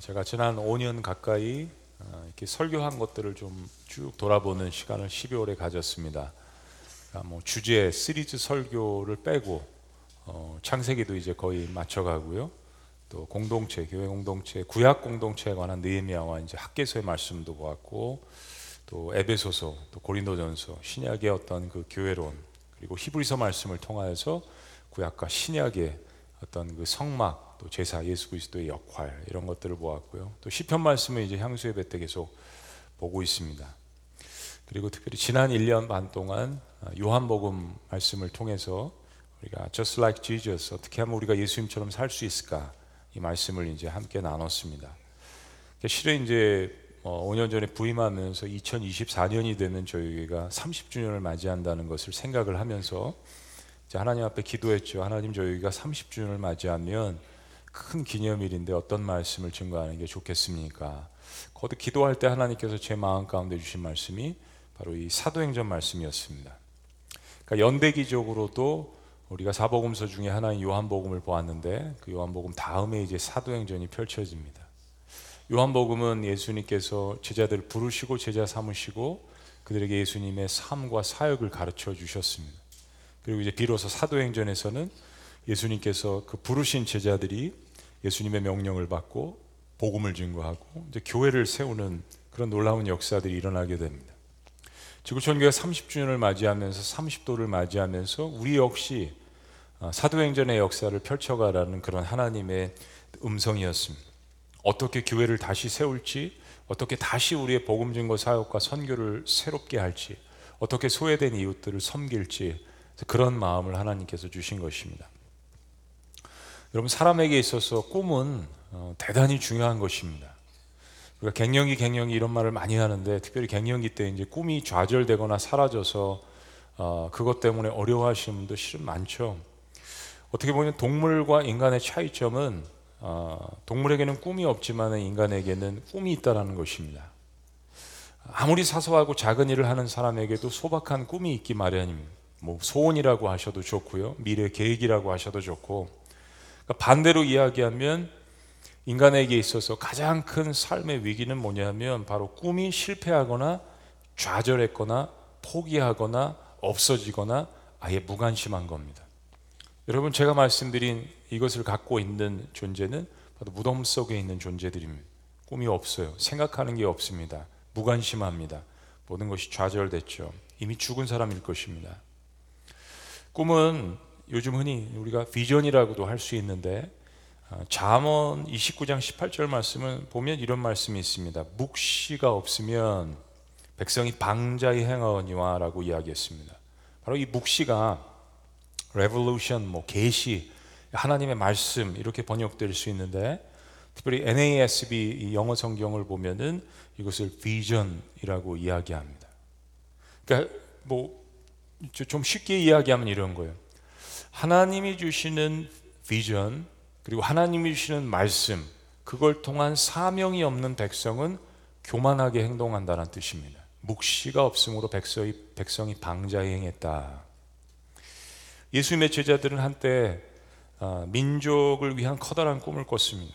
제가 지난 5년 가까이 어, 이렇게 설교한 것들을 좀 쭉 돌아보는 시간을 12월에 가졌습니다. 그러니까 뭐 주제 시리즈 설교를 빼고 어, 창세기도 이제 거의 맞춰가고요. 또 공동체, 교회 공동체, 구약 공동체에 관한 느헤미야와 이제 학계서의 말씀도 보았고 또 에베소서, 또 고린도전서, 신약의 어떤 그 교회론 그리고 히브리서 말씀을 통하여서 구약과 신약의 어떤 그 성막 또 제사 예수 그리스도의 역할 이런 것들을 보았고요. 또 시편 말씀을 이제 향수 예배 때 계속 보고 있습니다. 그리고 특별히 지난 1년 반 동안 요한복음 말씀을 통해서 우리가 just like Jesus 어떻게 하면 우리가 예수님처럼 살 수 있을까 이 말씀을 이제 함께 나눴습니다. 실은 이제 5년 뭐 전에 부임하면서 2024년이 되는 저희가 30주년을 맞이한다는 것을 생각을 하면서 하나님 앞에 기도했죠. 하나님 저희가 30주년을 맞이하면 큰 기념일인데 어떤 말씀을 증거하는 게 좋겠습니까? 거듭 기도할 때 하나님께서 제 마음 가운데 주신 말씀이 바로 이 사도행전 말씀이었습니다. 그러니까 연대기적으로도 우리가 사복음서 중에 하나인 요한복음을 보았는데 그 요한복음 다음에 이제 사도행전이 펼쳐집니다. 요한복음은 예수님께서 제자들을 부르시고 제자 삼으시고 그들에게 예수님의 삶과 사역을 가르쳐 주셨습니다. 그리고 이제 비로소 사도행전에서는 예수님께서 그 부르신 제자들이 예수님의 명령을 받고 복음을 증거하고 이제 교회를 세우는 그런 놀라운 역사들이 일어나게 됩니다. 지구촌 교회 30주년을 맞이하면서 30도를 맞이하면서 우리 역시 어, 사도행전의 역사를 펼쳐가라는 그런 하나님의 음성이었습니다. 어떻게 교회를 다시 세울지, 어떻게 다시 우리의 복음 증거 사역과 선교를 새롭게 할지, 어떻게 소외된 이웃들을 섬길지 그런 마음을 하나님께서 주신 것입니다. 여러분 사람에게 있어서 꿈은 어, 대단히 중요한 것입니다. 우리가 갱년기 갱년기 이런 말을 많이 하는데 특별히 갱년기 때 이제 꿈이 좌절되거나 사라져서 어, 그것 때문에 어려워하시는 분도 실은 많죠. 어떻게 보면 동물과 인간의 차이점은 어, 동물에게는 꿈이 없지만 인간에게는 꿈이 있다라는 것입니다. 아무리 사소하고 작은 일을 하는 사람에게도 소박한 꿈이 있기 마련입니다. 뭐 소원이라고 하셔도 좋고요, 미래 계획이라고 하셔도 좋고 그러니까 반대로 이야기하면 인간에게 있어서 가장 큰 삶의 위기는 뭐냐면 바로 꿈이 실패하거나 좌절했거나 포기하거나 없어지거나 아예 무관심한 겁니다. 여러분 제가 말씀드린 이것을 갖고 있는 존재는 바로 무덤 속에 있는 존재들입니다. 꿈이 없어요. 생각하는 게 없습니다. 무관심합니다. 모든 것이 좌절됐죠. 이미 죽은 사람일 것입니다. 꿈은 요즘 흔히 우리가 비전이라고도 할 수 있는데 어, 잠언 29장 18절 말씀을 보면 이런 말씀이 있습니다. 묵시가 없으면 백성이 방자히 행하거니와라고 이야기했습니다. 바로 이 묵시가 revolution, 뭐 계시, 하나님의 말씀 이렇게 번역될 수 있는데 특별히 NASB 영어 성경을 보면은 이것을 vision이라고 이야기합니다. 그러니까 뭐 좀 쉽게 이야기하면 이런 거예요. 하나님이 주시는 비전 그리고 하나님이 주시는 말씀 그걸 통한 사명이 없는 백성은 교만하게 행동한다는 뜻입니다. 묵시가 없으므로 백성이, 백성이 방자히 행했다. 예수님의 제자들은 한때 아, 민족을 위한 커다란 꿈을 꿨습니다.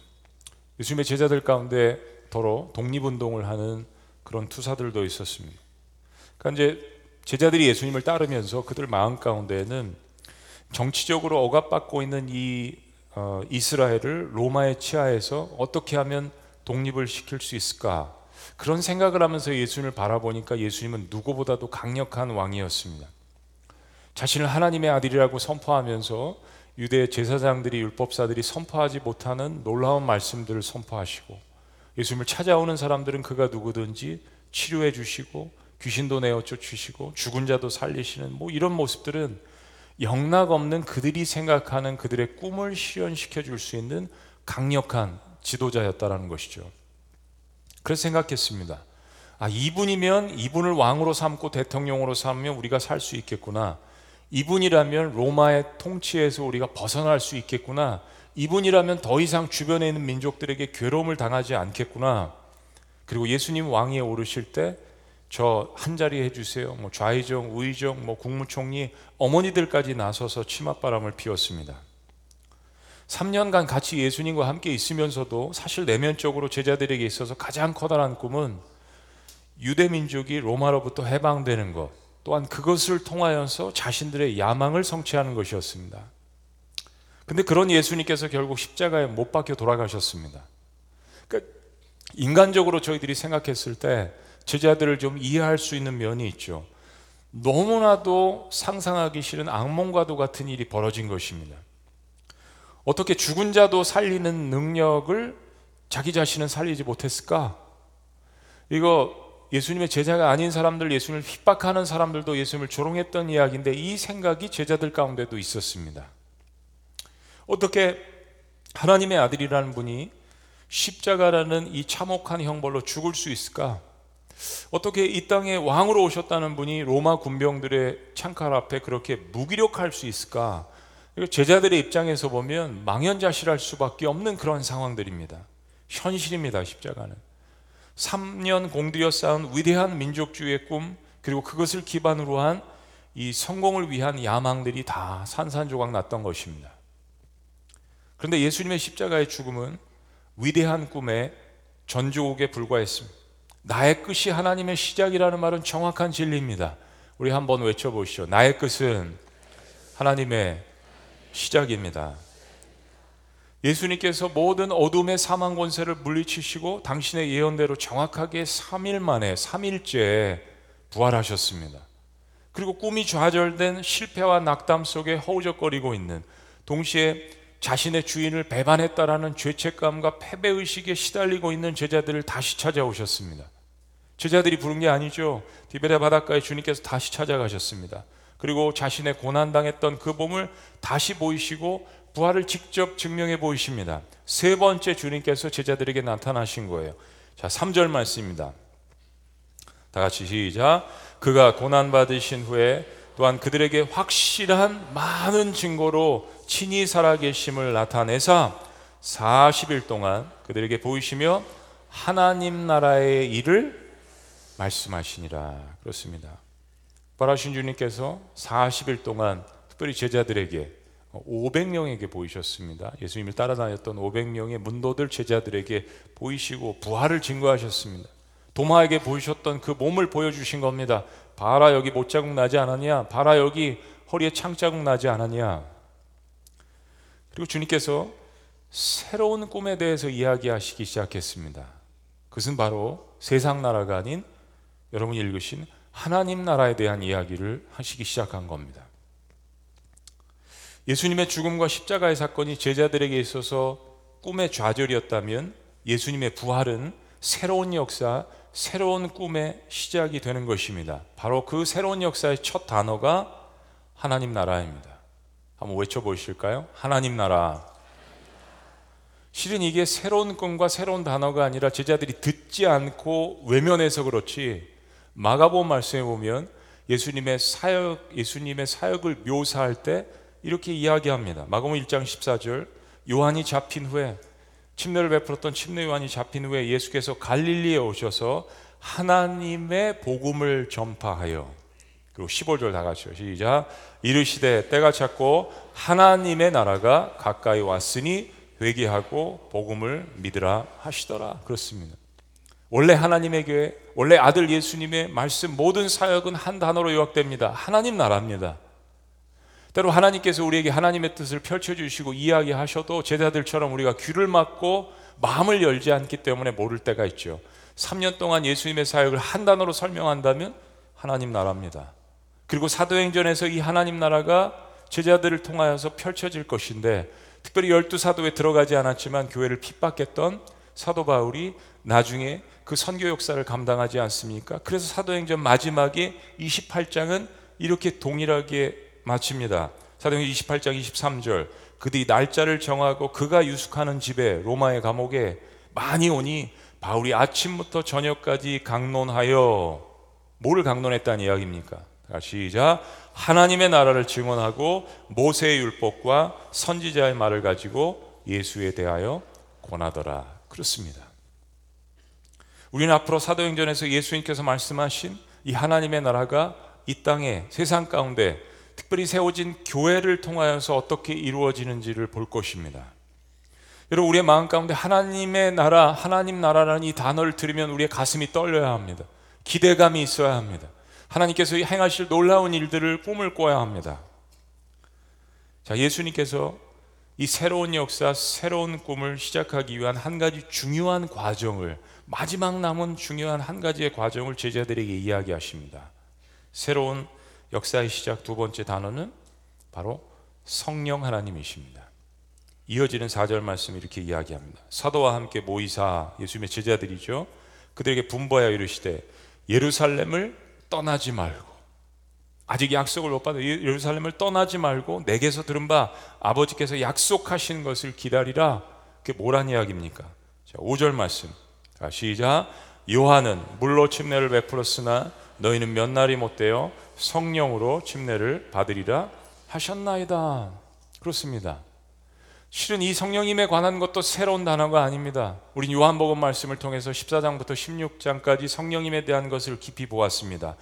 예수님의 제자들 가운데 더러 독립운동을 하는 그런 투사들도 있었습니다. 그러니까 이제 제자들이 예수님을 따르면서 그들 마음 가운데는 정치적으로 억압받고 있는 이 어, 이스라엘을 로마의 치하에서 어떻게 하면 독립을 시킬 수 있을까? 그런 생각을 하면서 예수님을 바라보니까 예수님은 누구보다도 강력한 왕이었습니다. 자신을 하나님의 아들이라고 선포하면서 유대 제사장들이 율법사들이 선포하지 못하는 놀라운 말씀들을 선포하시고 예수님을 찾아오는 사람들은 그가 누구든지 치료해 주시고 귀신도 내어 쫓으시고 죽은 자도 살리시는 뭐 이런 모습들은 영락 없는 그들이 생각하는 그들의 꿈을 실현시켜 줄 수 있는 강력한 지도자였다라는 것이죠. 그래서 생각했습니다. 아, 이분이면 이분을 왕으로 삼고 대통령으로 삼으면 우리가 살 수 있겠구나. 이분이라면 로마의 통치에서 우리가 벗어날 수 있겠구나. 이분이라면 더 이상 주변에 있는 민족들에게 괴로움을 당하지 않겠구나. 그리고 예수님 왕위에 오르실 때 저 한 자리 해주세요. 뭐 좌의정, 우의정, 뭐 국무총리, 어머니들까지 나서서 치맛바람을 피웠습니다. 3년간 같이 예수님과 함께 있으면서도 사실 내면적으로 제자들에게 있어서 가장 커다란 꿈은 유대 민족이 로마로부터 해방되는 것, 또한 그것을 통하여서 자신들의 야망을 성취하는 것이었습니다. 근데 그런 예수님께서 결국 십자가에 못 박혀 돌아가셨습니다. 그러니까 인간적으로 저희들이 생각했을 때 제자들을 좀 이해할 수 있는 면이 있죠. 너무나도 상상하기 싫은 악몽과도 같은 일이 벌어진 것입니다. 어떻게 죽은 자도 살리는 능력을 자기 자신은 살리지 못했을까? 이거 예수님의 제자가 아닌 사람들, 예수님을 핍박하는 사람들도 예수님을 조롱했던 이야기인데 이 생각이 제자들 가운데도 있었습니다. 어떻게 하나님의 아들이라는 분이 십자가라는 이 참혹한 형벌로 죽을 수 있을까? 어떻게 이 땅에 왕으로 오셨다는 분이 로마 군병들의 창칼 앞에 그렇게 무기력할 수 있을까? 제자들의 입장에서 보면 망연자실할 수밖에 없는 그런 상황들입니다. 현실입니다, 십자가는. 3년 공들여 쌓은 위대한 민족주의의 꿈, 그리고 그것을 기반으로 한 이 성공을 위한 야망들이 다 산산조각 났던 것입니다. 그런데 예수님의 십자가의 죽음은 위대한 꿈의 전조옥에 불과했습니다. 나의 끝이 하나님의 시작이라는 말은 정확한 진리입니다. 우리 한번 외쳐보시죠. 나의 끝은 하나님의 시작입니다. 예수님께서 모든 어둠의 사망 권세를 물리치시고 당신의 예언대로 정확하게 3일 만에 3일째 부활하셨습니다. 그리고 꿈이 좌절된 실패와 낙담 속에 허우적거리고 있는 동시에 자신의 주인을 배반했다라는 죄책감과 패배의식에 시달리고 있는 제자들을 다시 찾아오셨습니다. 제자들이 부른 게 아니죠. 디베레 바닷가에 주님께서 다시 찾아가셨습니다. 그리고 자신의 고난당했던 그 몸을 다시 보이시고 부활을 직접 증명해 보이십니다. 세 번째 주님께서 제자들에게 나타나신 거예요. 자, 3절 말씀입니다. 다 같이 시작. 그가 고난 받으신 후에 또한 그들에게 확실한 많은 증거로 친히 살아계심을 나타내사 40일 동안 그들에게 보이시며 하나님 나라의 일을 말씀하시니라. 그렇습니다. 부활하신 주님께서 40일 동안 특별히 제자들에게 500명에게 보이셨습니다. 예수님을 따라다녔던 500명의 문도들 제자들에게 보이시고 부활을 증거하셨습니다. 도마에게 보이셨던 그 몸을 보여주신 겁니다. 봐라 여기 못자국 나지 않았냐? 봐라 여기 허리에 창자국 나지 않았냐? 그리고 주님께서 새로운 꿈에 대해서 이야기하시기 시작했습니다. 그것은 바로 세상 나라가 아닌 여러분이 읽으신 하나님 나라에 대한 이야기를 하시기 시작한 겁니다. 예수님의 죽음과 십자가의 사건이 제자들에게 있어서 꿈의 좌절이었다면 예수님의 부활은 새로운 역사, 새로운 꿈의 시작이 되는 것입니다. 바로 그 새로운 역사의 첫 단어가 하나님 나라입니다. 한번 외쳐보실까요? 하나님 나라. 실은 이게 새로운 꿈과 새로운 단어가 아니라 제자들이 듣지 않고 외면해서 그렇지 마가복음 말씀에 보면 예수님의 사역 예수님의 사역을 묘사할 때 이렇게 이야기합니다. 마가복음 1장 14절 요한이 잡힌 후에 침례를 베풀었던 침례 요한이 잡힌 후에 예수께서 갈릴리에 오셔서 하나님의 복음을 전파하여 그리고 15절 다 같이요. 시작. 이르시되 때가 찼고 하나님의 나라가 가까이 왔으니 회개하고 복음을 믿으라 하시더라. 그렇습니다. 원래 하나님의 교회, 원래 아들 예수님의 말씀 모든 사역은 한 단어로 요약됩니다. 하나님 나라입니다. 때로 하나님께서 우리에게 하나님의 뜻을 펼쳐주시고 이야기하셔도 제자들처럼 우리가 귀를 막고 마음을 열지 않기 때문에 모를 때가 있죠. 3년 동안 예수님의 사역을 한 단어로 설명한다면 하나님 나라입니다. 그리고 사도행전에서 이 하나님 나라가 제자들을 통하여서 펼쳐질 것인데 특별히 열두 사도에 들어가지 않았지만 교회를 핍박했던 사도 바울이 나중에 그 선교 역사를 감당하지 않습니까? 그래서 사도행전 마지막에 28장은 이렇게 동일하게 마칩니다. 사도행전 28장 23절 그들이 날짜를 정하고 그가 유숙하는 집에 로마의 감옥에 많이 오니 바울이 아침부터 저녁까지 강론하여 뭐를 강론했다는 이야기입니까? 시작 하나님의 나라를 증언하고 모세의 율법과 선지자의 말을 가지고 예수에 대하여 권하더라 그렇습니다 우리는 앞으로 사도행전에서 예수님께서 말씀하신 이 하나님의 나라가 이 땅에 세상 가운데 특별히 세워진 교회를 통하여서 어떻게 이루어지는지를 볼 것입니다. 여러분 우리의 마음 가운데 하나님의 나라, 하나님 나라라는 이 단어를 들으면 우리의 가슴이 떨려야 합니다. 기대감이 있어야 합니다. 하나님께서 행하실 놀라운 일들을 꿈을 꿔야 합니다. 자, 예수님께서 이 새로운 역사, 새로운 꿈을 시작하기 위한 한 가지 중요한 과정을 마지막 남은 중요한 한 가지의 과정을 제자들에게 이야기하십니다. 새로운 역사의 시작 두 번째 단어는 바로 성령 하나님이십니다. 이어지는 4절 말씀 이렇게 이야기합니다. 사도와 함께 모이사 예수님의 제자들이죠. 그들에게 분부하여 이르시되 예루살렘을 떠나지 말고 아직 약속을 못 받아 예루살렘을 떠나지 말고 내게서 들은 바 아버지께서 약속하신 것을 기다리라. 그게 뭐란 이야기입니까? 자, 5절 말씀. 자, 시작. 요한은 물로 침례를 베풀었으나 너희는 몇 날이 못 되어 성령으로 침례를 받으리라 하셨나이다. 그렇습니다. 실은 이 성령님에 관한 것도 새로운 단어가 아닙니다. 우린 요한복음 말씀을 통해서 14장부터 16장까지 성령님에 대한 것을 깊이 보았습니다.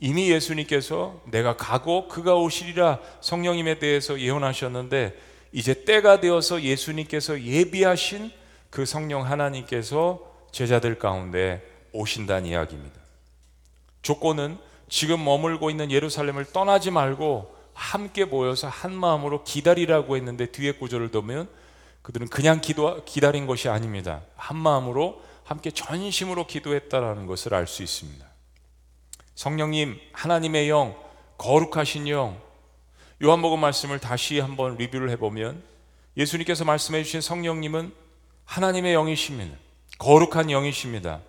이미 예수님께서 내가 가고 그가 오시리라 성령님에 대해서 예언하셨는데 이제 때가 되어서 예수님께서 예비하신 그 성령 하나님께서 제자들 가운데 오신다는 이야기입니다. 조건은 지금 머물고 있는 예루살렘을 떠나지 말고 함께 모여서 한 마음으로 기다리라고 했는데 뒤에 구절을 보면 그들은 그냥 기도 기다린 것이 아닙니다. 한 마음으로 함께 전심으로 기도했다라는 것을 알 수 있습니다. 성령님, 하나님의 영, 거룩하신 영, 요한복음 말씀을 다시 한번 리뷰를 해보면 예수님께서 말씀해 주신 성령님은 하나님의 영이십니다. 거룩한 영이십니다.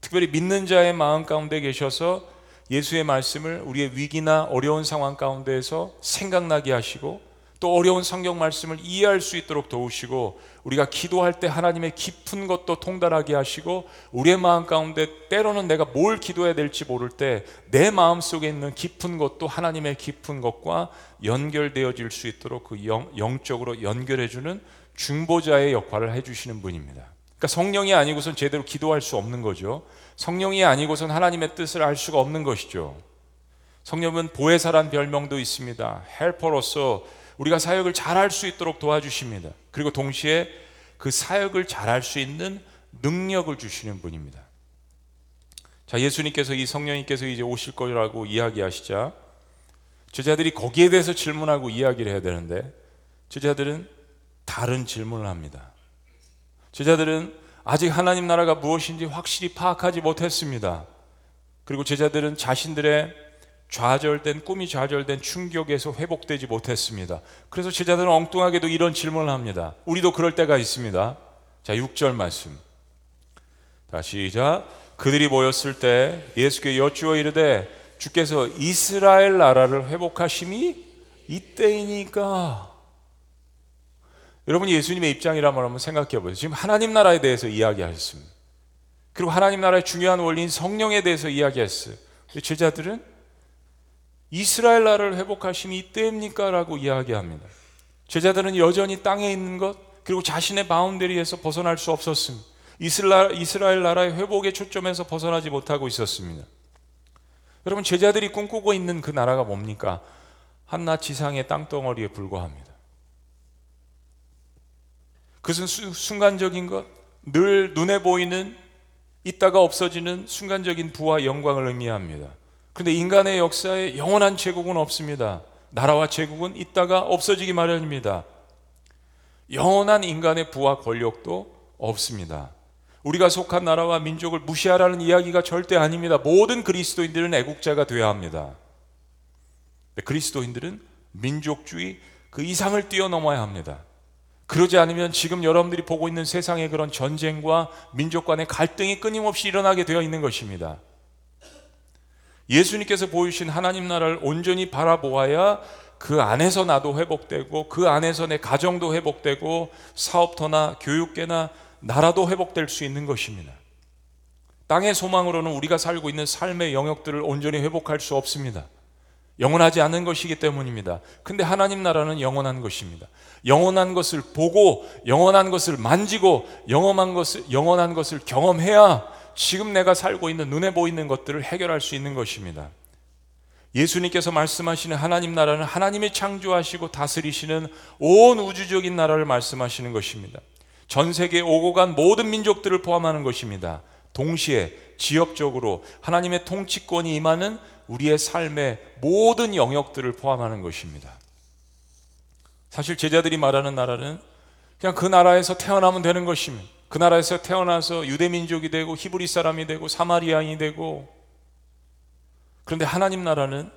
특별히 믿는 자의 마음 가운데 계셔서 예수의 말씀을 우리의 위기나 어려운 상황 가운데에서 생각나게 하시고 또 어려운 성경 말씀을 이해할 수 있도록 도우시고 우리가 기도할 때 하나님의 깊은 것도 통달하게 하시고 우리의 마음 가운데 때로는 내가 뭘 기도해야 될지 모를 때 내 마음 속에 있는 깊은 것도 하나님의 깊은 것과 연결되어질 수 있도록 그 영, 영적으로 연결해주는 중보자의 역할을 해주시는 분입니다. 그러니까 성령이 아니고선 제대로 기도할 수 없는 거죠. 성령이 아니고선 하나님의 뜻을 알 수가 없는 것이죠. 성령은 보혜사란 별명도 있습니다. 헬퍼로서 우리가 사역을 잘할 수 있도록 도와주십니다. 그리고 동시에 그 사역을 잘할 수 있는 능력을 주시는 분입니다. 자, 예수님께서 이 성령님께서 이제 오실 거라고 이야기하시자 제자들이 거기에 대해서 질문하고 이야기를 해야 되는데 제자들은 다른 질문을 합니다. 제자들은 아직 하나님 나라가 무엇인지 확실히 파악하지 못했습니다. 그리고 제자들은 자신들의 좌절된 꿈이 좌절된 충격에서 회복되지 못했습니다. 그래서 제자들은 엉뚱하게도 이런 질문을 합니다. 우리도 그럴 때가 있습니다. 자, 6절 말씀. 다시 시작. 그들이 모였을 때 예수께 여쭈어 이르되 주께서 이스라엘 나라를 회복하심이 이때이니까 여러분 예수님의 입장이라면 한번 생각해 보세요. 지금 하나님 나라에 대해서 이야기하셨습니다. 그리고 하나님 나라의 중요한 원리인 성령에 대해서 이야기했어요. 제자들은 이스라엘 나라를 회복하심이 이때입니까? 라고 이야기합니다. 제자들은 여전히 땅에 있는 것, 그리고 자신의 바운더리에서 벗어날 수 없었습니다. 이스라엘, 이스라엘 나라의 회복의 초점에서 벗어나지 못하고 있었습니다. 여러분, 제자들이 꿈꾸고 있는 그 나라가 뭡니까? 한낱 지상의 땅덩어리에 불과합니다. 그것은 수, 순간적인 것, 늘 눈에 보이는 있다가 없어지는 순간적인 부와 영광을 의미합니다. 그런데 인간의 역사에 영원한 제국은 없습니다. 나라와 제국은 있다가 없어지기 마련입니다. 영원한 인간의 부와 권력도 없습니다. 우리가 속한 나라와 민족을 무시하라는 이야기가 절대 아닙니다. 모든 그리스도인들은 애국자가 되어야 합니다. 그리스도인들은 민족주의 그 이상을 뛰어넘어야 합니다. 그러지 않으면 지금 여러분들이 보고 있는 세상의 그런 전쟁과 민족 간의 갈등이 끊임없이 일어나게 되어 있는 것입니다. 예수님께서 보이신 하나님 나라를 온전히 바라보아야 그 안에서 나도 회복되고 그 안에서 내 가정도 회복되고 사업터나 교육계나 나라도 회복될 수 있는 것입니다. 땅의 소망으로는 우리가 살고 있는 삶의 영역들을 온전히 회복할 수 없습니다. 영원하지 않은 것이기 때문입니다. 근데 하나님 나라는 영원한 것입니다. 영원한 것을 보고 영원한 것을 만지고 영원한 것을 영원한 것을 경험해야 지금 내가 살고 있는 눈에 보이는 것들을 해결할 수 있는 것입니다. 예수님께서 말씀하시는 하나님 나라는 하나님이 창조하시고 다스리시는 온 우주적인 나라를 말씀하시는 것입니다. 전 세계에 오고 간 모든 민족들을 포함하는 것입니다. 동시에 지역적으로 하나님의 통치권이 임하는 우리의 삶의 모든 영역들을 포함하는 것입니다. 사실 제자들이 말하는 나라는 그냥 그 나라에서 태어나면 되는 것입니다. 그 나라에서 태어나서 유대 민족이 되고 히브리 사람이 되고 사마리아인이 되고 그런데 하나님 나라는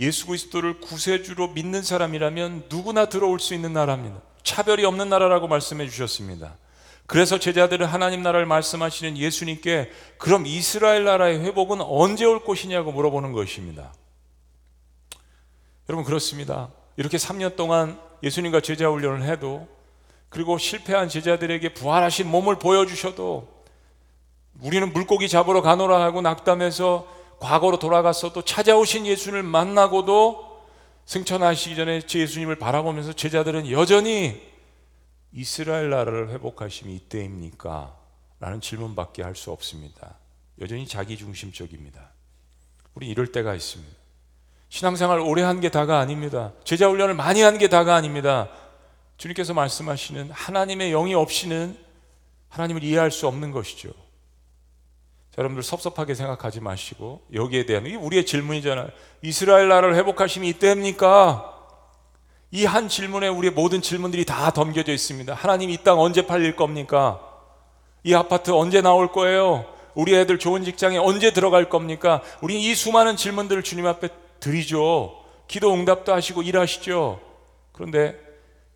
예수 그리스도를 구세주로 믿는 사람이라면 누구나 들어올 수 있는 나라입니다. 차별이 없는 나라라고 말씀해 주셨습니다. 그래서 제자들은 하나님 나라를 말씀하시는 예수님께 그럼 이스라엘 나라의 회복은 언제 올 것이냐고 물어보는 것입니다. 여러분 그렇습니다. 이렇게 3년 동안 예수님과 제자 훈련을 해도 그리고 실패한 제자들에게 부활하신 몸을 보여주셔도 우리는 물고기 잡으러 가노라 하고 낙담해서 과거로 돌아갔어도 찾아오신 예수님을 만나고도 승천하시기 전에 예수님을 바라보면서 제자들은 여전히 이스라엘 나라를 회복하심이 이때입니까? 라는 질문밖에 할 수 없습니다. 여전히 자기 중심적입니다. 우리 이럴 때가 있습니다. 신앙생활 오래 한 게 다가 아닙니다. 제자 훈련을 많이 한 게 다가 아닙니다. 주님께서 말씀하시는 하나님의 영이 없이는 하나님을 이해할 수 없는 것이죠. 자, 여러분들 섭섭하게 생각하지 마시고 여기에 대한 이 우리의 질문이잖아요. 이스라엘 나라를 회복하심이 이때입니까? 이 한 질문에 우리의 모든 질문들이 다 덤겨져 있습니다. 하나님 이 땅 언제 팔릴 겁니까? 이 아파트 언제 나올 거예요? 우리 애들 좋은 직장에 언제 들어갈 겁니까? 우리 이 수많은 질문들을 주님 앞에 드리죠. 기도 응답도 하시고 일하시죠. 그런데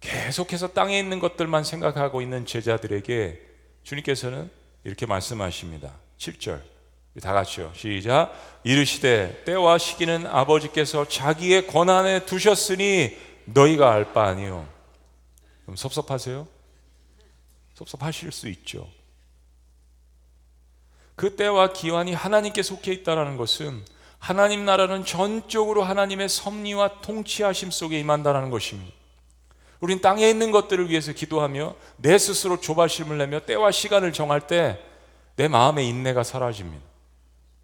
계속해서 땅에 있는 것들만 생각하고 있는 제자들에게 주님께서는 이렇게 말씀하십니다. 7절. 다 같이요. 시작. 이르시되 때와 시기는 아버지께서 자기의 권한에 두셨으니 너희가 알 바 아니요. 그럼 섭섭하세요? 섭섭하실 수 있죠. 그 때와 기한이 하나님께 속해 있다는 것은 하나님 나라는 전적으로 하나님의 섭리와 통치하심 속에 임한다는 것입니다. 우린 땅에 있는 것들을 위해서 기도하며 내 스스로 조바심을 내며 때와 시간을 정할 때 내 마음의 인내가 사라집니다.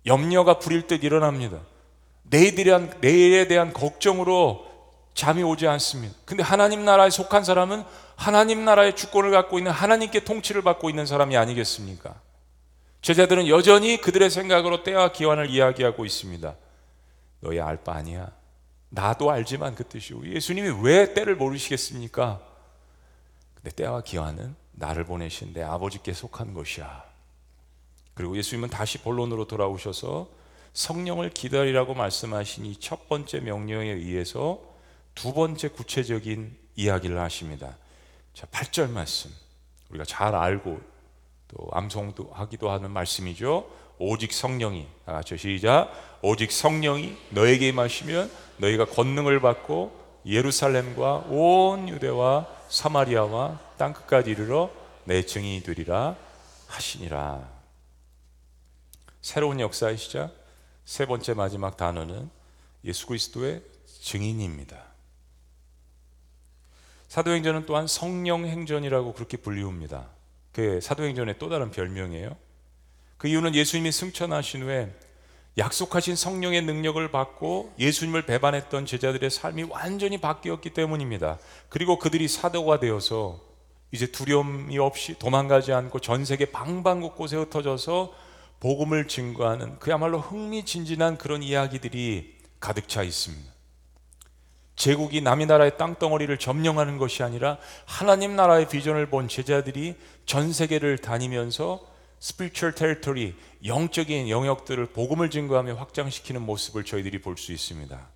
염려가 부릴 듯 일어납니다. 내일에 대한, 내일에 대한 걱정으로 잠이 오지 않습니다. 근데 하나님 나라에 속한 사람은 하나님 나라의 주권을 갖고 있는 하나님께 통치를 받고 있는 사람이 아니겠습니까? 제자들은 여전히 그들의 생각으로 때와 기한을 이야기하고 있습니다. 너희 알 바 아니야. 나도 알지만 그 뜻이고 예수님이 왜 때를 모르시겠습니까? 근데 때와 기한은 나를 보내신 내 아버지께 속한 것이야. 그리고 예수님은 다시 본론으로 돌아오셔서 성령을 기다리라고 말씀하신 이 첫 번째 명령에 의해서 두 번째 구체적인 이야기를 하십니다. 자, 8절 말씀. 우리가 잘 알고 또 암송도 하기도 하는 말씀이죠. 오직 성령이 다 같이 시작. 오직 성령이 너에게 임하시면 너희가 권능을 받고 예루살렘과 온 유대와 사마리아와 땅 끝까지 이르러 내 증인이 되리라 하시니라. 새로운 역사의 시작 세 번째 마지막 단어는 예수 그리스도의 증인입니다. 사도행전은 또한 성령 행전이라고 그렇게 불리웁니다. 그 사도행전의 또 다른 별명이에요. 그 이유는 예수님이 승천하신 후에 약속하신 성령의 능력을 받고 예수님을 배반했던 제자들의 삶이 완전히 바뀌었기 때문입니다. 그리고 그들이 사도가 되어서 이제 두려움이 없이 도망가지 않고 전 세계 방방곳곳에 흩어져서 복음을 증거하는 그야말로 흥미진진한 그런 이야기들이 가득 차 있습니다. 제국이 남의 나라의 땅덩어리를 점령하는 것이 아니라 하나님 나라의 비전을 본 제자들이 전 세계를 다니면서 spiritual territory 영적인 영역들을 복음을 증거하며 확장시키는 모습을 저희들이 볼 수 있습니다.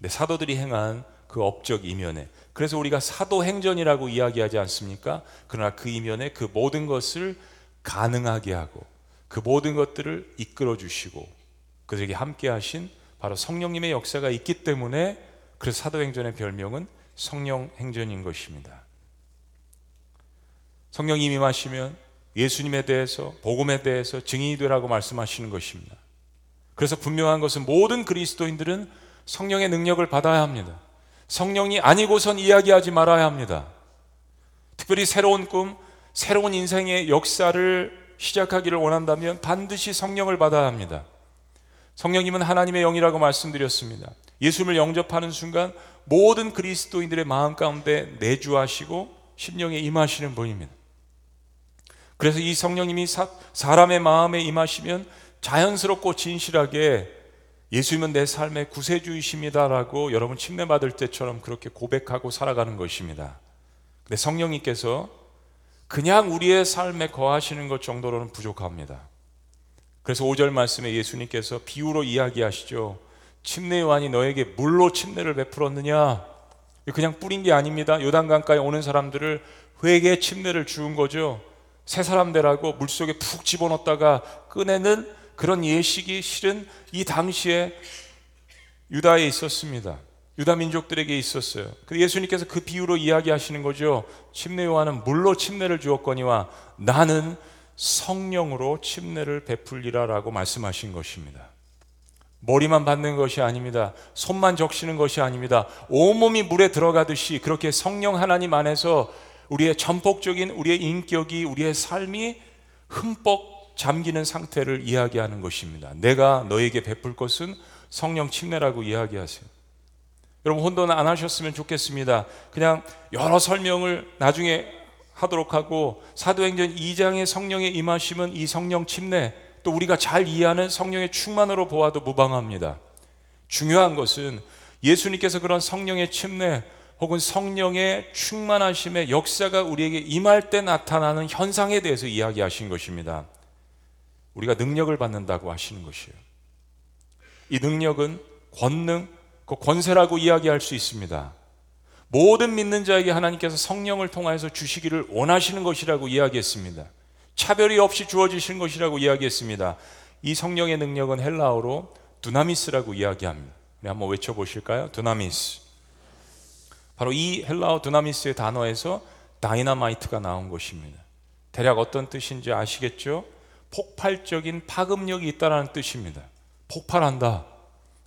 네, 사도들이 행한 그 업적 이면에 그래서 우리가 사도 행전이라고 이야기하지 않습니까? 그러나 그 이면에 그 모든 것을 가능하게 하고 그 모든 것들을 이끌어 주시고 그들에게 함께 하신 바로 성령님의 역사가 있기 때문에 그 사도행전의 별명은 성령 행전인 것입니다. 성령님이 임하시면 예수님에 대해서 복음에 대해서 증인이 되라고 말씀하시는 것입니다. 그래서 분명한 것은 모든 그리스도인들은 성령의 능력을 받아야 합니다. 성령이 아니고선 이야기하지 말아야 합니다. 특별히 새로운 꿈, 새로운 인생의 역사를 시작하기를 원한다면 반드시 성령을 받아야 합니다. 성령님은 하나님의 영이라고 말씀드렸습니다. 예수님을 영접하는 순간 모든 그리스도인들의 마음 가운데 내주하시고 심령에 임하시는 분입니다. 그래서 이 성령님이 사, 사람의 마음에 임하시면 자연스럽고 진실하게 예수님은 내 삶의 구세주이십니다라고 여러분 침례 받을 때처럼 그렇게 고백하고 살아가는 것입니다. 근데 성령님께서 그냥 우리의 삶에 거하시는 것 정도로는 부족합니다. 그래서 5절 말씀에 예수님께서 비유로 이야기하시죠. 침례 요한이 너에게 물로 침례를 베풀었느냐? 그냥 뿌린 게 아닙니다. 요단강가에 오는 사람들을 회개 침례를 주은 거죠. 새 사람 되라고 물속에 푹 집어넣다가 꺼내는 그런 예식이 실은 이 당시에 유다에 있었습니다. 유다 민족들에게 있었어요. 그 예수님께서 그 비유로 이야기하시는 거죠. 침례 요한은 물로 침례를 주었거니와 나는 성령으로 침례를 베풀리라라고 말씀하신 것입니다. 머리만 받는 것이 아닙니다. 손만 적시는 것이 아닙니다. 온몸이 물에 들어가듯이 그렇게 성령 하나님 안에서 우리의 전폭적인 우리의 인격이 우리의 삶이 흠뻑 잠기는 상태를 이야기하는 것입니다. 내가 너에게 베풀 것은 성령 침례라고 이야기하세요. 여러분 혼돈 안 하셨으면 좋겠습니다. 그냥 여러 설명을 나중에 하도록 하고 사도행전 2장의 성령의 임하심은 이 성령 침례 또 우리가 잘 이해하는 성령의 충만으로 보아도 무방합니다. 중요한 것은 예수님께서 그런 성령의 침례 혹은 성령의 충만하심의 역사가 우리에게 임할 때 나타나는 현상에 대해서 이야기하신 것입니다. 우리가 능력을 받는다고 하시는 것이에요. 이 능력은 권능, 그 권세라고 이야기할 수 있습니다. 모든 믿는 자에게 하나님께서 성령을 통하여서 주시기를 원하시는 것이라고 이야기했습니다. 차별이 없이 주어지신 것이라고 이야기했습니다. 이 성령의 능력은 헬라어로 두나미스라고 이야기합니다. 네, 한번 외쳐보실까요? 두나미스. 바로 이 헬라어 두나미스의 단어에서 다이나마이트가 나온 것입니다. 대략 어떤 뜻인지 아시겠죠? 폭발적인 파급력이 있다는 뜻입니다. 폭발한다.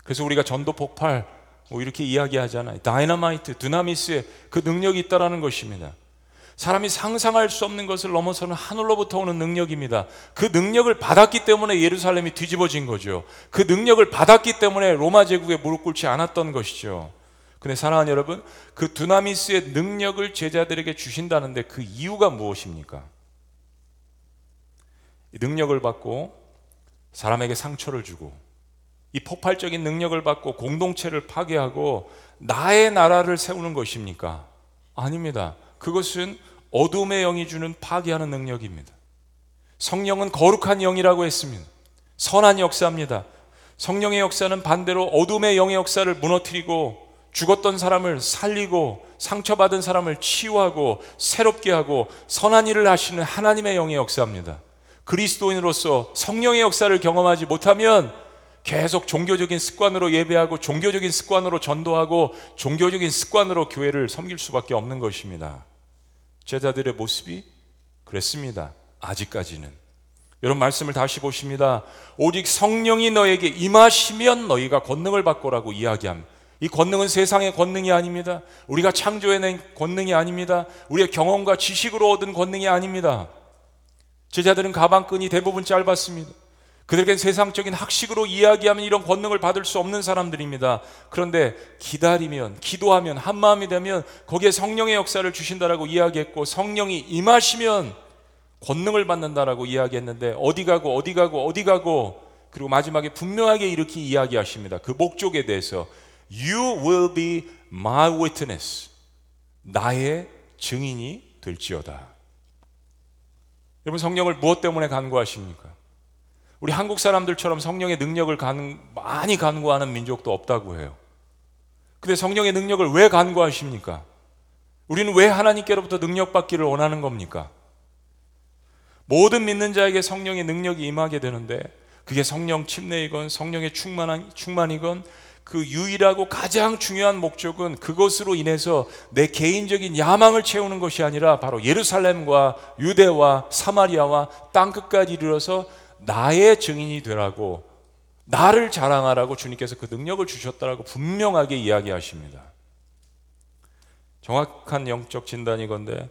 그래서 우리가 전도 폭발 뭐 이렇게 이야기하잖아요. 다이너마이트, 드나미스의 그 능력이 있다라는 것입니다. 사람이 상상할 수 없는 것을 넘어서는 하늘로부터 오는 능력입니다. 그 능력을 받았기 때문에 예루살렘이 뒤집어진 거죠. 그 능력을 받았기 때문에 로마 제국에 무릎 꿇지 않았던 것이죠. 근데 사랑하는 여러분, 그 두나미스의 능력을 제자들에게 주신다는데 그 이유가 무엇입니까? 능력을 받고 사람에게 상처를 주고 이 폭발적인 능력을 받고 공동체를 파괴하고 나의 나라를 세우는 것입니까? 아닙니다. 그것은 어둠의 영이 주는 파괴하는 능력입니다. 성령은 거룩한 영이라고 했습니다. 선한 역사입니다. 성령의 역사는 반대로 어둠의 영의 역사를 무너뜨리고 죽었던 사람을 살리고 상처받은 사람을 치유하고 새롭게 하고 선한 일을 하시는 하나님의 영의 역사입니다. 그리스도인으로서 성령의 역사를 경험하지 못하면 계속 종교적인 습관으로 예배하고 종교적인 습관으로 전도하고 종교적인 습관으로 교회를 섬길 수밖에 없는 것입니다. 제자들의 모습이 그랬습니다. 아직까지는. 여러분 말씀을 다시 보십니다. 오직 성령이 너에게 임하시면 너희가 권능을 받고라고 이야기합니다. 이 권능은 세상의 권능이 아닙니다. 우리가 창조해낸 권능이 아닙니다. 우리의 경험과 지식으로 얻은 권능이 아닙니다. 제자들은 가방끈이 대부분 짧았습니다. 그들에겐 세상적인 학식으로 이야기하면 이런 권능을 받을 수 없는 사람들입니다. 그런데 기다리면, 기도하면, 한마음이 되면 거기에 성령의 역사를 주신다라고 이야기했고 성령이 임하시면 권능을 받는다라고 이야기했는데 어디 가고 어디 가고 어디 가고 그리고 마지막에 분명하게 이렇게 이야기하십니다. 그 목적에 대해서 You will be my witness. 나의 증인이 될지어다. 여러분 성령을 무엇 때문에 간구하십니까? 우리 한국 사람들처럼 성령의 능력을 간, 많이 간구하는 민족도 없다고 해요. 근데 성령의 능력을 왜 간구하십니까? 우리는 왜 하나님께로부터 능력받기를 원하는 겁니까? 모든 믿는 자에게 성령의 능력이 임하게 되는데 그게 성령 침례이건 성령의 충만한, 충만이건 그 유일하고 가장 중요한 목적은 그것으로 인해서 내 개인적인 야망을 채우는 것이 아니라 바로 예루살렘과 유대와 사마리아와 땅끝까지 이르러서 나의 증인이 되라고 나를 자랑하라고 주님께서 그 능력을 주셨다라고 분명하게 이야기하십니다. 정확한 영적 진단이건데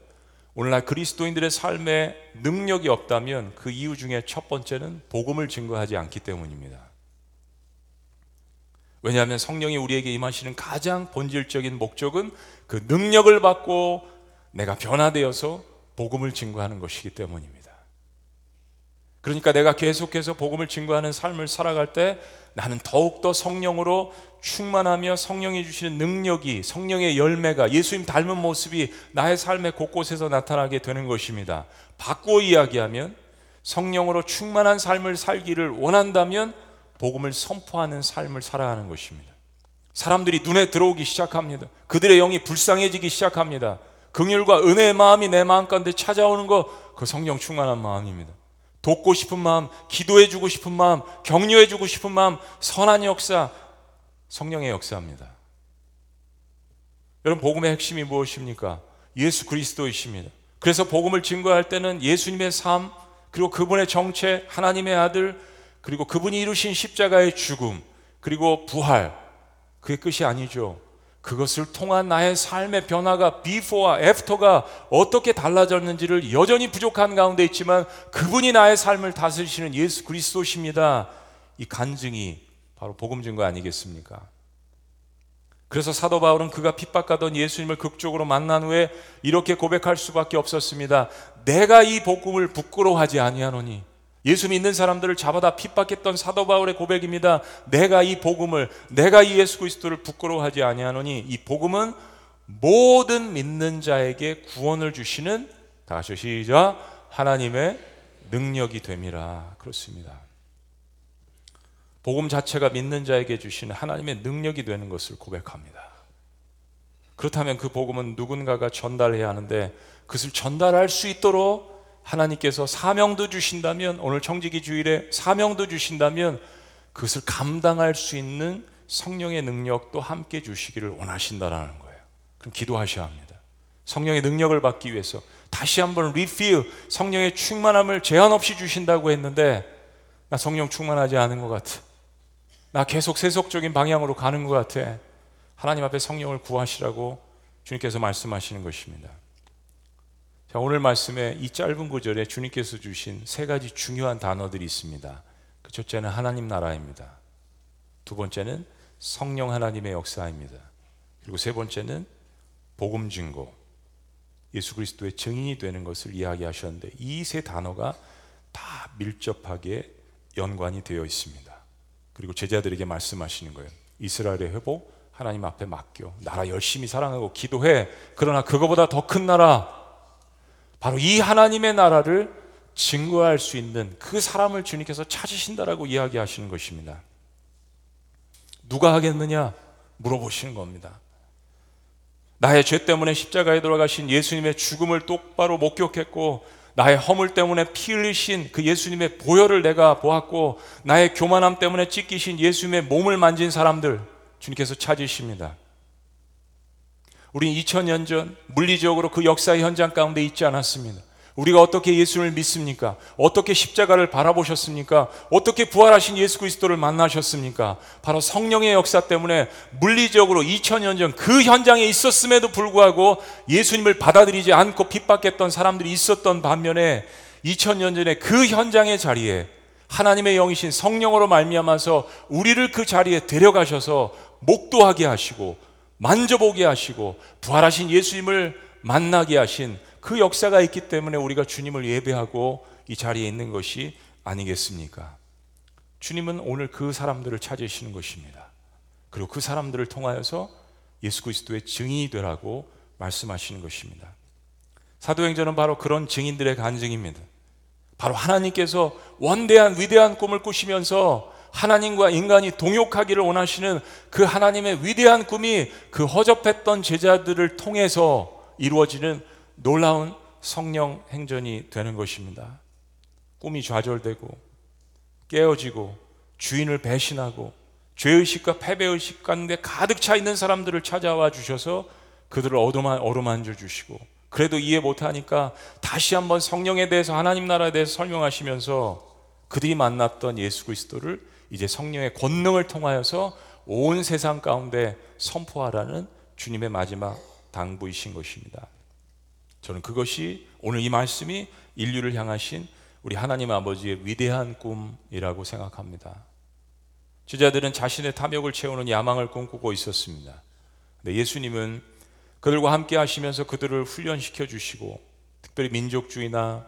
오늘날 그리스도인들의 삶에 능력이 없다면 그 이유 중에 첫 번째는 복음을 증거하지 않기 때문입니다. 왜냐하면 성령이 우리에게 임하시는 가장 본질적인 목적은 그 능력을 받고 내가 변화되어서 복음을 증거하는 것이기 때문입니다. 그러니까 내가 계속해서 복음을 증거하는 삶을 살아갈 때 나는 더욱더 성령으로 충만하며 성령이 주시는 능력이 성령의 열매가 예수님 닮은 모습이 나의 삶의 곳곳에서 나타나게 되는 것입니다. 바꾸어 이야기하면 성령으로 충만한 삶을 살기를 원한다면 복음을 선포하는 삶을 살아가는 것입니다. 사람들이 눈에 들어오기 시작합니다. 그들의 영이 불쌍해지기 시작합니다. 긍휼과 은혜의 마음이 내 마음 가운데 찾아오는 거 그 성령 충만한 마음입니다. 돕고 싶은 마음, 기도해 주고 싶은 마음, 격려해 주고 싶은 마음, 선한 역사, 성령의 역사입니다. 여러분 복음의 핵심이 무엇입니까? 예수 그리스도이십니다. 그래서 복음을 증거할 때는 예수님의 삶, 그리고 그분의 정체, 하나님의 아들, 그리고 그분이 이루신 십자가의 죽음, 그리고 부활, 그게 끝이 아니죠. 그것을 통한 나의 삶의 변화가 before와 after가 어떻게 달라졌는지를 여전히 부족한 가운데 있지만 그분이 나의 삶을 다스리시는 예수 그리스도십니다. 이 간증이 바로 복음 증거 아니겠습니까? 그래서 사도 바울은 그가 핍박하던 예수님을 극적으로 만난 후에 이렇게 고백할 수밖에 없었습니다. 내가 이 복음을 부끄러워하지 아니하노니 예수 믿는 사람들을 잡아다 핍박했던 사도 바울의 고백입니다. 내가 이 복음을 내가 이 예수 그리스도를 부끄러워하지 아니하노니 이 복음은 모든 믿는 자에게 구원을 주시는 다시 시작 하나님의 능력이 됨이라 그렇습니다. 복음 자체가 믿는 자에게 주시는 하나님의 능력이 되는 것을 고백합니다. 그렇다면 그 복음은 누군가가 전달해야 하는데 그것을 전달할 수 있도록 하나님께서 사명도 주신다면 오늘 청지기 주일에 사명도 주신다면 그것을 감당할 수 있는 성령의 능력도 함께 주시기를 원하신다라는 거예요. 그럼 기도하셔야 합니다. 성령의 능력을 받기 위해서 다시 한번 리필 성령의 충만함을 제한 없이 주신다고 했는데 나 성령 충만하지 않은 것 같아. 나 계속 세속적인 방향으로 가는 것 같아. 하나님 앞에 성령을 구하시라고 주님께서 말씀하시는 것입니다. 자, 오늘 말씀에 이 짧은 구절에 주님께서 주신 세 가지 중요한 단어들이 있습니다. 그 첫째는 하나님 나라입니다. 두 번째는 성령 하나님의 역사입니다. 그리고 세 번째는 복음 증거, 예수 그리스도의 증인이 되는 것을 이야기하셨는데 이 세 단어가 다 밀접하게 연관이 되어 있습니다. 그리고 제자들에게 말씀하시는 거예요. 이스라엘의 회복 하나님 앞에 맡겨. 나라 열심히 사랑하고 기도해. 그러나 그거보다 더 큰 나라 바로 이 하나님의 나라를 증거할 수 있는 그 사람을 주님께서 찾으신다라고 이야기하시는 것입니다. 누가 하겠느냐? 물어보시는 겁니다. 나의 죄 때문에 십자가에 돌아가신 예수님의 죽음을 똑바로 목격했고 나의 허물 때문에 피 흘리신 그 예수님의 보혈을 내가 보았고 나의 교만함 때문에 찢기신 예수님의 몸을 만진 사람들 주님께서 찾으십니다. 우린 2000년 전 물리적으로 그 역사의 현장 가운데 있지 않았습니다. 우리가 어떻게 예수를 믿습니까? 어떻게 십자가를 바라보셨습니까? 어떻게 부활하신 예수 그리스도를 만나셨습니까? 바로 성령의 역사 때문에 물리적으로 2000년 전 그 현장에 있었음에도 불구하고 예수님을 받아들이지 않고 핍박했던 사람들이 있었던 반면에 2000년 전에 그 현장의 자리에 하나님의 영이신 성령으로 말미암아서 우리를 그 자리에 데려가셔서 목도하게 하시고 만져보게 하시고 부활하신 예수님을 만나게 하신 그 역사가 있기 때문에 우리가 주님을 예배하고 이 자리에 있는 것이 아니겠습니까? 주님은 오늘 그 사람들을 찾으시는 것입니다. 그리고 그 사람들을 통하여서 예수 그리스도의 증인이 되라고 말씀하시는 것입니다. 사도행전은 바로 그런 증인들의 간증입니다. 바로 하나님께서 원대한 위대한 꿈을 꾸시면서 하나님과 인간이 동역하기를 원하시는 그 하나님의 위대한 꿈이 그 허접했던 제자들을 통해서 이루어지는 놀라운 성령 행전이 되는 것입니다. 꿈이 좌절되고 깨어지고 주인을 배신하고 죄의식과 패배의식 가운데 가득 차 있는 사람들을 찾아와 주셔서 그들을 어루만져 주시고 그래도 이해 못하니까 다시 한번 성령에 대해서 하나님 나라에 대해서 설명하시면서 그들이 만났던 예수 그리스도를 이제 성령의 권능을 통하여서 온 세상 가운데 선포하라는 주님의 마지막 당부이신 것입니다. 저는 그것이 오늘 이 말씀이 인류를 향하신 우리 하나님 아버지의 위대한 꿈이라고 생각합니다. 제자들은 자신의 탐욕을 채우는 야망을 꿈꾸고 있었습니다. 근데 예수님은 그들과 함께 하시면서 그들을 훈련시켜 주시고 특별히 민족주의나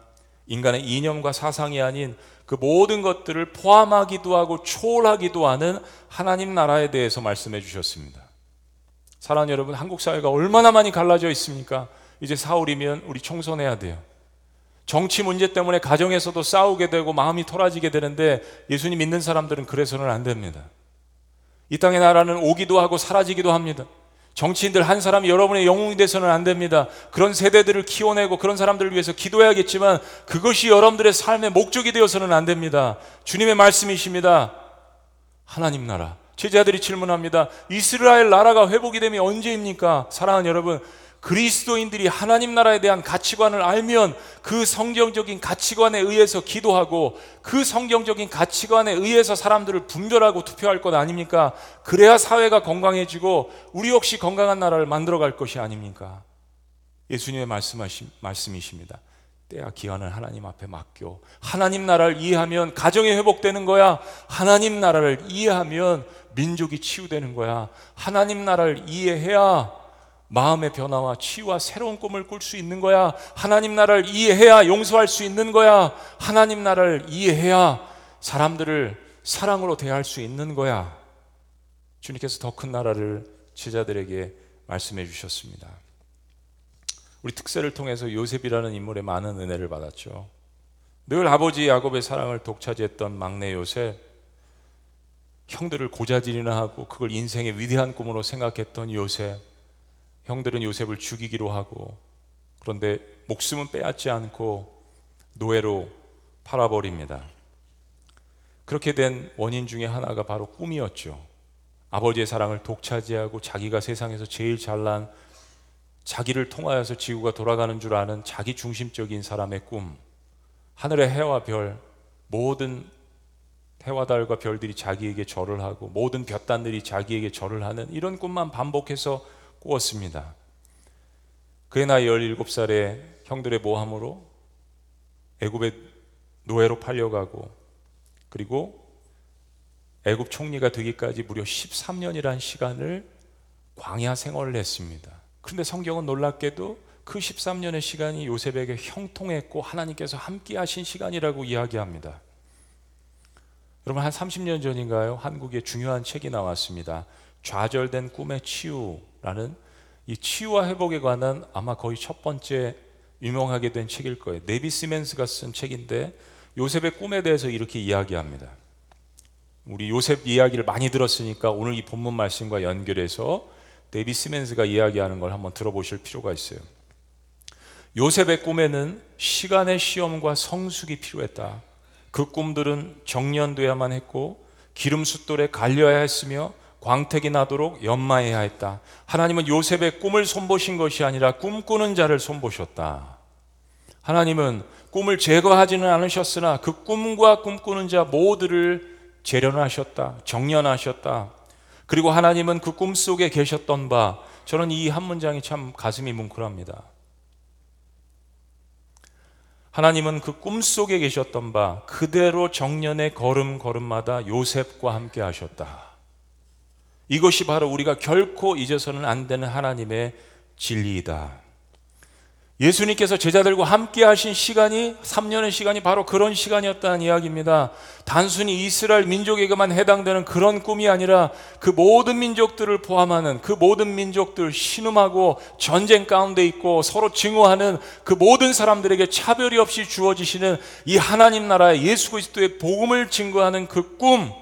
인간의 이념과 사상이 아닌 그 모든 것들을 포함하기도 하고 초월하기도 하는 하나님 나라에 대해서 말씀해 주셨습니다. 사랑하는 여러분, 한국 사회가 얼마나 많이 갈라져 있습니까? 이제 사월이면 우리 총선해야 돼요. 정치 문제 때문에 가정에서도 싸우게 되고 마음이 토라지게 되는데 예수님 믿는 사람들은 그래서는 안 됩니다. 이 땅의 나라는 오기도 하고 사라지기도 합니다. 정치인들 한 사람이 여러분의 영웅이 돼서는 안 됩니다. 그런 세대들을 키워내고 그런 사람들을 위해서 기도해야겠지만 그것이 여러분들의 삶의 목적이 되어서는 안 됩니다. 주님의 말씀이십니다. 하나님 나라. 제자들이 질문합니다. 이스라엘 나라가 회복이 되면 언제입니까? 사랑하는 여러분, 그리스도인들이 하나님 나라에 대한 가치관을 알면 그 성경적인 가치관에 의해서 기도하고 그 성경적인 가치관에 의해서 사람들을 분별하고 투표할 것 아닙니까? 그래야 사회가 건강해지고 우리 역시 건강한 나라를 만들어 갈 것이 아닙니까? 예수님의 말씀하신 말씀이십니다. 때와 기한을 하나님 앞에 맡겨 하나님 나라를 이해하면 가정이 회복되는 거야. 하나님 나라를 이해하면 민족이 치유되는 거야. 하나님 나라를 이해해야 마음의 변화와 치유와 새로운 꿈을 꿀 수 있는 거야. 하나님 나라를 이해해야 용서할 수 있는 거야. 하나님 나라를 이해해야 사람들을 사랑으로 대할 수 있는 거야. 주님께서 더 큰 나라를 제자들에게 말씀해 주셨습니다. 우리 특세를 통해서 요셉이라는 인물의 많은 은혜를 받았죠. 늘 아버지 야곱의 사랑을 독차지했던 막내 요셉, 형들을 고자질이나 하고 그걸 인생의 위대한 꿈으로 생각했던 요셉, 형들은 요셉을 죽이기로 하고 그런데 목숨은 빼앗지 않고 노예로 팔아버립니다. 그렇게 된 원인 중에 하나가 바로 꿈이었죠. 아버지의 사랑을 독차지하고 자기가 세상에서 제일 잘난 자기를 통하여서 지구가 돌아가는 줄 아는 자기 중심적인 사람의 꿈. 하늘의 해와 별, 모든 해와 달과 별들이 자기에게 절을 하고 모든 볕단들이 자기에게 절을 하는 이런 꿈만 반복해서 꾸었습니다. 그의 나이 17살에 형들의 모함으로 애굽의 노예로 팔려가고 그리고 애굽 총리가 되기까지 무려 13년이라는 시간을 광야 생활을 했습니다. 그런데 성경은 놀랍게도 그 13년의 시간이 요셉에게 형통했고 하나님께서 함께 하신 시간이라고 이야기합니다. 여러분 한 30년 전인가요? 한국에 중요한 책이 나왔습니다. 좌절된 꿈의 치유 라는 이 치유와 회복에 관한 아마 거의 첫 번째 유명하게 된 책일 거예요. 네비 시멘스가 쓴 책인데 요셉의 꿈에 대해서 이렇게 이야기합니다. 우리 요셉 이야기를 많이 들었으니까 오늘 이 본문 말씀과 연결해서 데비 시멘스가 이야기하는 걸 한번 들어보실 필요가 있어요. 요셉의 꿈에는 시간의 시험과 성숙이 필요했다. 그 꿈들은 정년돼야만 했고 기름 숫돌에 갈려야 했으며 광택이 나도록 연마해야 했다. 하나님은 요셉의 꿈을 손보신 것이 아니라 꿈꾸는 자를 손보셨다. 하나님은 꿈을 제거하지는 않으셨으나 그 꿈과 꿈꾸는 자 모두를 재련하셨다. 정련하셨다. 그리고 하나님은 그 꿈 속에 계셨던 바 저는 이 한 문장이 참 가슴이 뭉클합니다. 하나님은 그 꿈 속에 계셨던 바 그대로 정년의 걸음 걸음마다 요셉과 함께 하셨다. 이것이 바로 우리가 결코 잊어서는 안 되는 하나님의 진리이다. 예수님께서 제자들과 함께 하신 시간이 3년의 시간이 바로 그런 시간이었다는 이야기입니다. 단순히 이스라엘 민족에게만 해당되는 그런 꿈이 아니라 그 모든 민족들을 포함하는 그 모든 민족들 신음하고 전쟁 가운데 있고 서로 증오하는 그 모든 사람들에게 차별이 없이 주어지시는 이 하나님 나라의 예수 그리스도의 복음을 증거하는 그 꿈,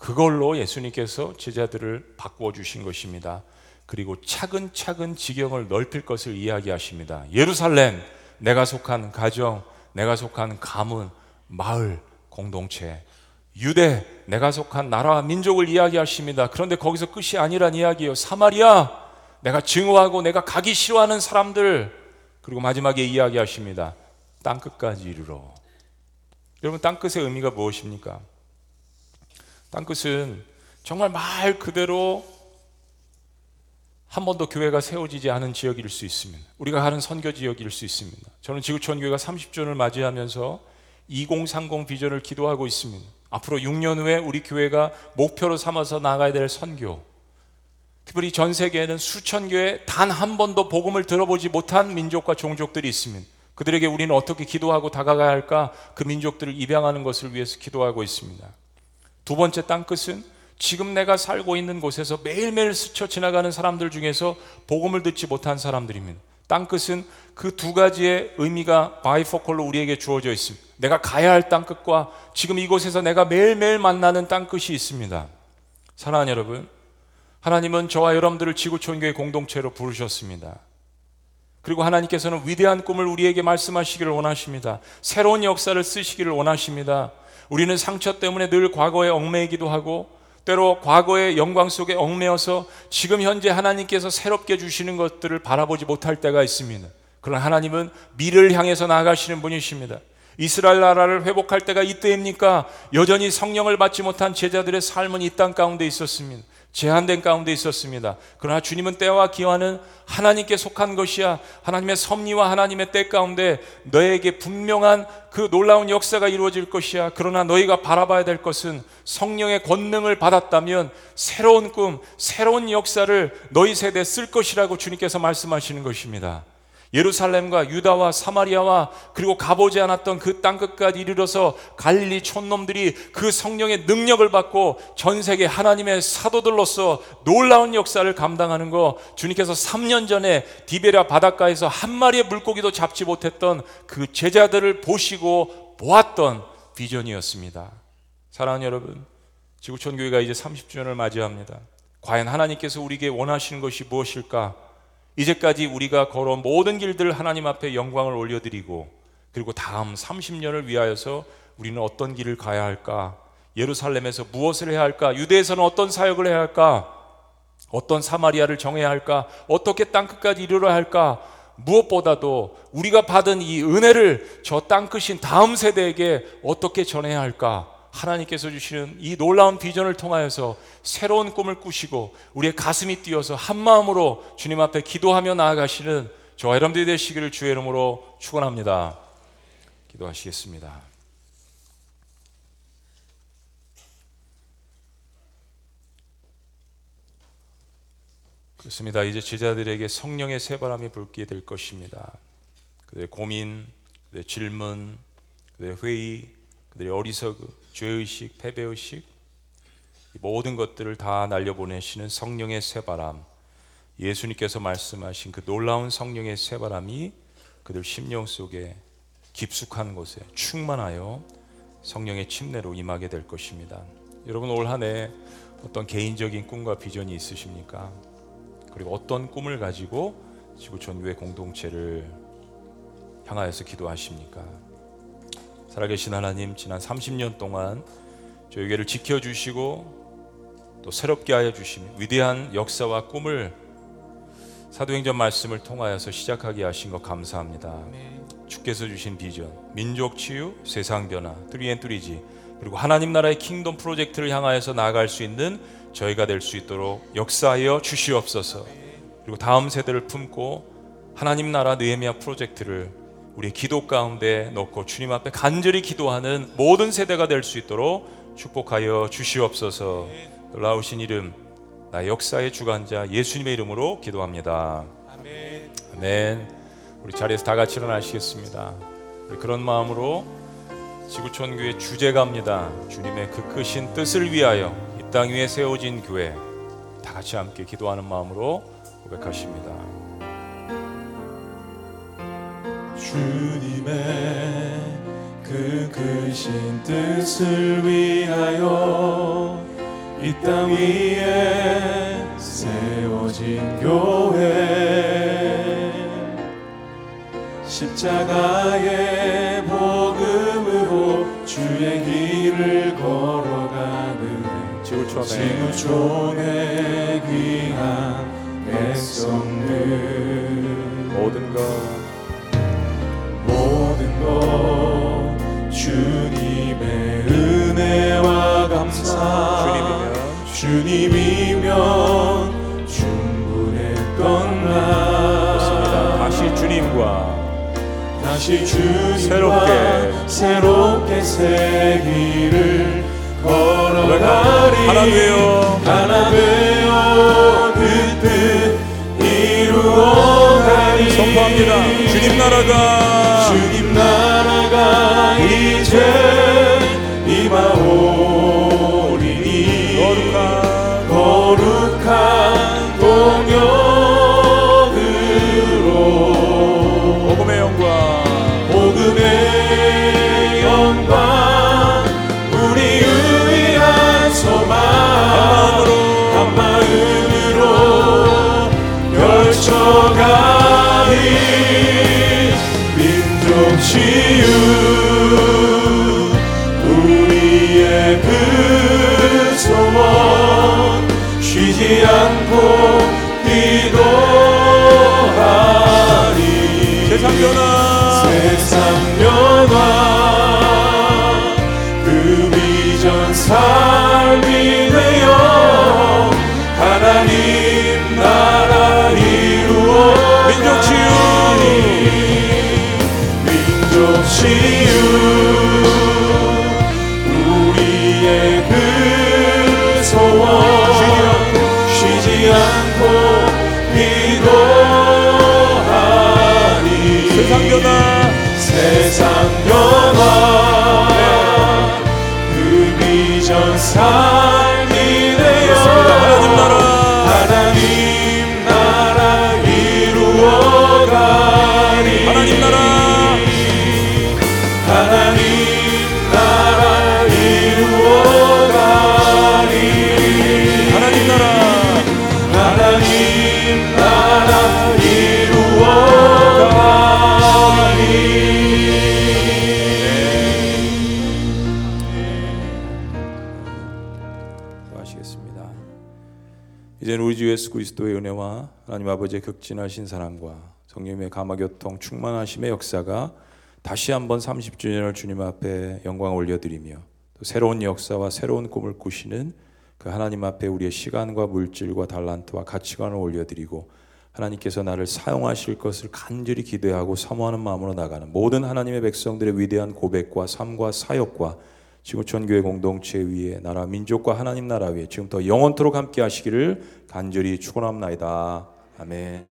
그걸로 예수님께서 제자들을 바꾸어 주신 것입니다. 그리고 차근차근 지경을 넓힐 것을 이야기하십니다. 예루살렘, 내가 속한 가정, 내가 속한 가문, 마을, 공동체, 유대, 내가 속한 나라와 민족을 이야기하십니다. 그런데 거기서 끝이 아니란 이야기예요. 사마리아, 내가 증오하고 내가 가기 싫어하는 사람들, 그리고 마지막에 이야기하십니다. 땅끝까지 이르러. 여러분, 땅끝의 의미가 무엇입니까? 땅끝은 정말 말 그대로 한 번도 교회가 세워지지 않은 지역일 수 있습니다. 우리가 가는 선교 지역일 수 있습니다. 저는 지구촌 교회가 30주년을 맞이하면서 2030 비전을 기도하고 있습니다. 앞으로 6년 후에 우리 교회가 목표로 삼아서 나가야 될 선교. 특별히 전 세계에는 수천 교회 단 한 번도 복음을 들어보지 못한 민족과 종족들이 있습니다. 그들에게 우리는 어떻게 기도하고 다가가야 할까? 그 민족들을 입양하는 것을 위해서 기도하고 있습니다. 두 번째 땅끝은 지금 내가 살고 있는 곳에서 매일매일 스쳐 지나가는 사람들 중에서 복음을 듣지 못한 사람들입니다. 땅끝은 그 두 가지의 의미가 바이포컬로 우리에게 주어져 있습니다. 내가 가야 할 땅끝과 지금 이곳에서 내가 매일매일 만나는 땅끝이 있습니다. 사랑하는 여러분, 하나님은 저와 여러분들을 지구촌교회 공동체로 부르셨습니다. 그리고 하나님께서는 위대한 꿈을 우리에게 말씀하시기를 원하십니다. 새로운 역사를 쓰시기를 원하십니다. 우리는 상처 때문에 늘 과거에 얽매이기도 하고 때로 과거의 영광 속에 얽매여서 지금 현재 하나님께서 새롭게 주시는 것들을 바라보지 못할 때가 있습니다. 그러나 하나님은 미를 향해서 나아가시는 분이십니다. 이스라엘 나라를 회복할 때가 이때입니까? 여전히 성령을 받지 못한 제자들의 삶은 이 땅 가운데 있었습니다. 제한된 가운데 있었습니다. 그러나 주님은 때와 기와는 하나님께 속한 것이야. 하나님의 섭리와 하나님의 때 가운데 너에게 분명한 그 놀라운 역사가 이루어질 것이야. 그러나 너희가 바라봐야 될 것은 성령의 권능을 받았다면 새로운 꿈, 새로운 역사를 너희 세대에 쓸 것이라고 주님께서 말씀하시는 것입니다. 예루살렘과 유다와 사마리아와 그리고 가보지 않았던 그 땅끝까지 이르러서 갈릴리 촌놈들이 그 성령의 능력을 받고 전 세계 하나님의 사도들로서 놀라운 역사를 감당하는 거 주님께서 3년 전에 디베랴 바닷가에서 한 마리의 물고기도 잡지 못했던 그 제자들을 보시고 보았던 비전이었습니다. 사랑하는 여러분, 지구촌 교회가 이제 30주년을 맞이합니다. 과연 하나님께서 우리에게 원하시는 것이 무엇일까? 이제까지 우리가 걸어온 모든 길들을 하나님 앞에 영광을 올려드리고 그리고 다음 30년을 위하여서 우리는 어떤 길을 가야 할까? 예루살렘에서 무엇을 해야 할까? 유대에서는 어떤 사역을 해야 할까? 어떤 사마리아를 정해야 할까? 어떻게 땅끝까지 이르러야 할까? 무엇보다도 우리가 받은 이 은혜를 저 땅끝인 다음 세대에게 어떻게 전해야 할까? 하나님께서 주시는 이 놀라운 비전을 통하여서 새로운 꿈을 꾸시고 우리의 가슴이 뛰어서 한 마음으로 주님 앞에 기도하며 나아가시는 저와 여러분들이 되시기를 주의 이름으로 축원합니다. 기도하시겠습니다. 그렇습니다. 이제 제자들에게 성령의 새바람이 불게 될 것입니다. 그들의 고민, 그들의 질문, 그들의 회의, 그들의 어리석음, 죄의식, 패배의식 모든 것들을 다 날려보내시는 성령의 새바람 예수님께서 말씀하신 그 놀라운 성령의 새바람이 그들 심령 속에 깊숙한 곳에 충만하여 성령의 침례로 임하게 될 것입니다. 여러분 올 한 해 어떤 개인적인 꿈과 비전이 있으십니까? 그리고 어떤 꿈을 가지고 지구촌 교회 공동체를 향하여서 기도하십니까? 살아계신 하나님 지난 30년 동안 저희에게를 지켜주시고 또 새롭게 하여 주시며 위대한 역사와 꿈을 사도행전 말씀을 통하여서 시작하게 하신 것 감사합니다. 주께서 주신 비전, 민족 치유, 세상 변화, Three N Three G 그리고 하나님 나라의 Kingdom 프로젝트를 향하여서 나아갈 수 있는 저희가 될 수 있도록 역사하여 주시옵소서. 그리고 다음 세대를 품고 하나님 나라 느헤미야 프로젝트를 우리 기도 가운데 넣고 주님 앞에 간절히 기도하는 모든 세대가 될 수 있도록 축복하여 주시옵소서. 놀라우신 이름 나 역사의 주관자 예수님의 이름으로 기도합니다. 아멘. 아멘. 우리 자리에서 다 같이 일어나시겠습니다. 그런 마음으로 지구촌 교회 주제가입니다. 주님의 그 크신 뜻을 위하여 이 땅 위에 세워진 교회 다 같이 함께 기도하는 마음으로 고백하십니다. 주님의 그 크신 뜻을 위하여 이 땅 위에 세워진 교회 십자가의 복음으로 주의 길을 걸어가는 지구촌의 지구촌의 귀한 백성들. 모든 것 은혜와 감사 주님이면 주님이면 충분했던 나 그렇습니다. 다시 주님과 다시 주님과 새롭게 새롭게 새 길을 걸어가리. 하나 되어 하나 되어 그뜻 이루어가리. 선포합니다. 주님 나라가 주님 나라가 이제 치유 우리의 그 소원 쉬지 않고 기도하리. 세상 변화. 세상 변화. 그 비전 삶이 되어 민 우리 주 예수 그리스도의 은혜와 하나님 아버지의 극진하신 사랑과 성령의 감화교통 충만하심의 역사가 다시 한번 30주년을 주님 앞에 영광 올려드리며 또 새로운 역사와 새로운 꿈을 꾸시는 그 하나님 앞에 우리의 시간과 물질과 달란트와 가치관을 올려드리고 하나님께서 나를 사용하실 것을 간절히 기대하고 사모하는 마음으로 나가는 모든 하나님의 백성들의 위대한 고백과 삶과 사역과 지구촌 교회 공동체 위에 나라 민족과 하나님 나라 위에 지금부터 영원토록 함께 하시기를 간절히 축원합나이다. 아멘.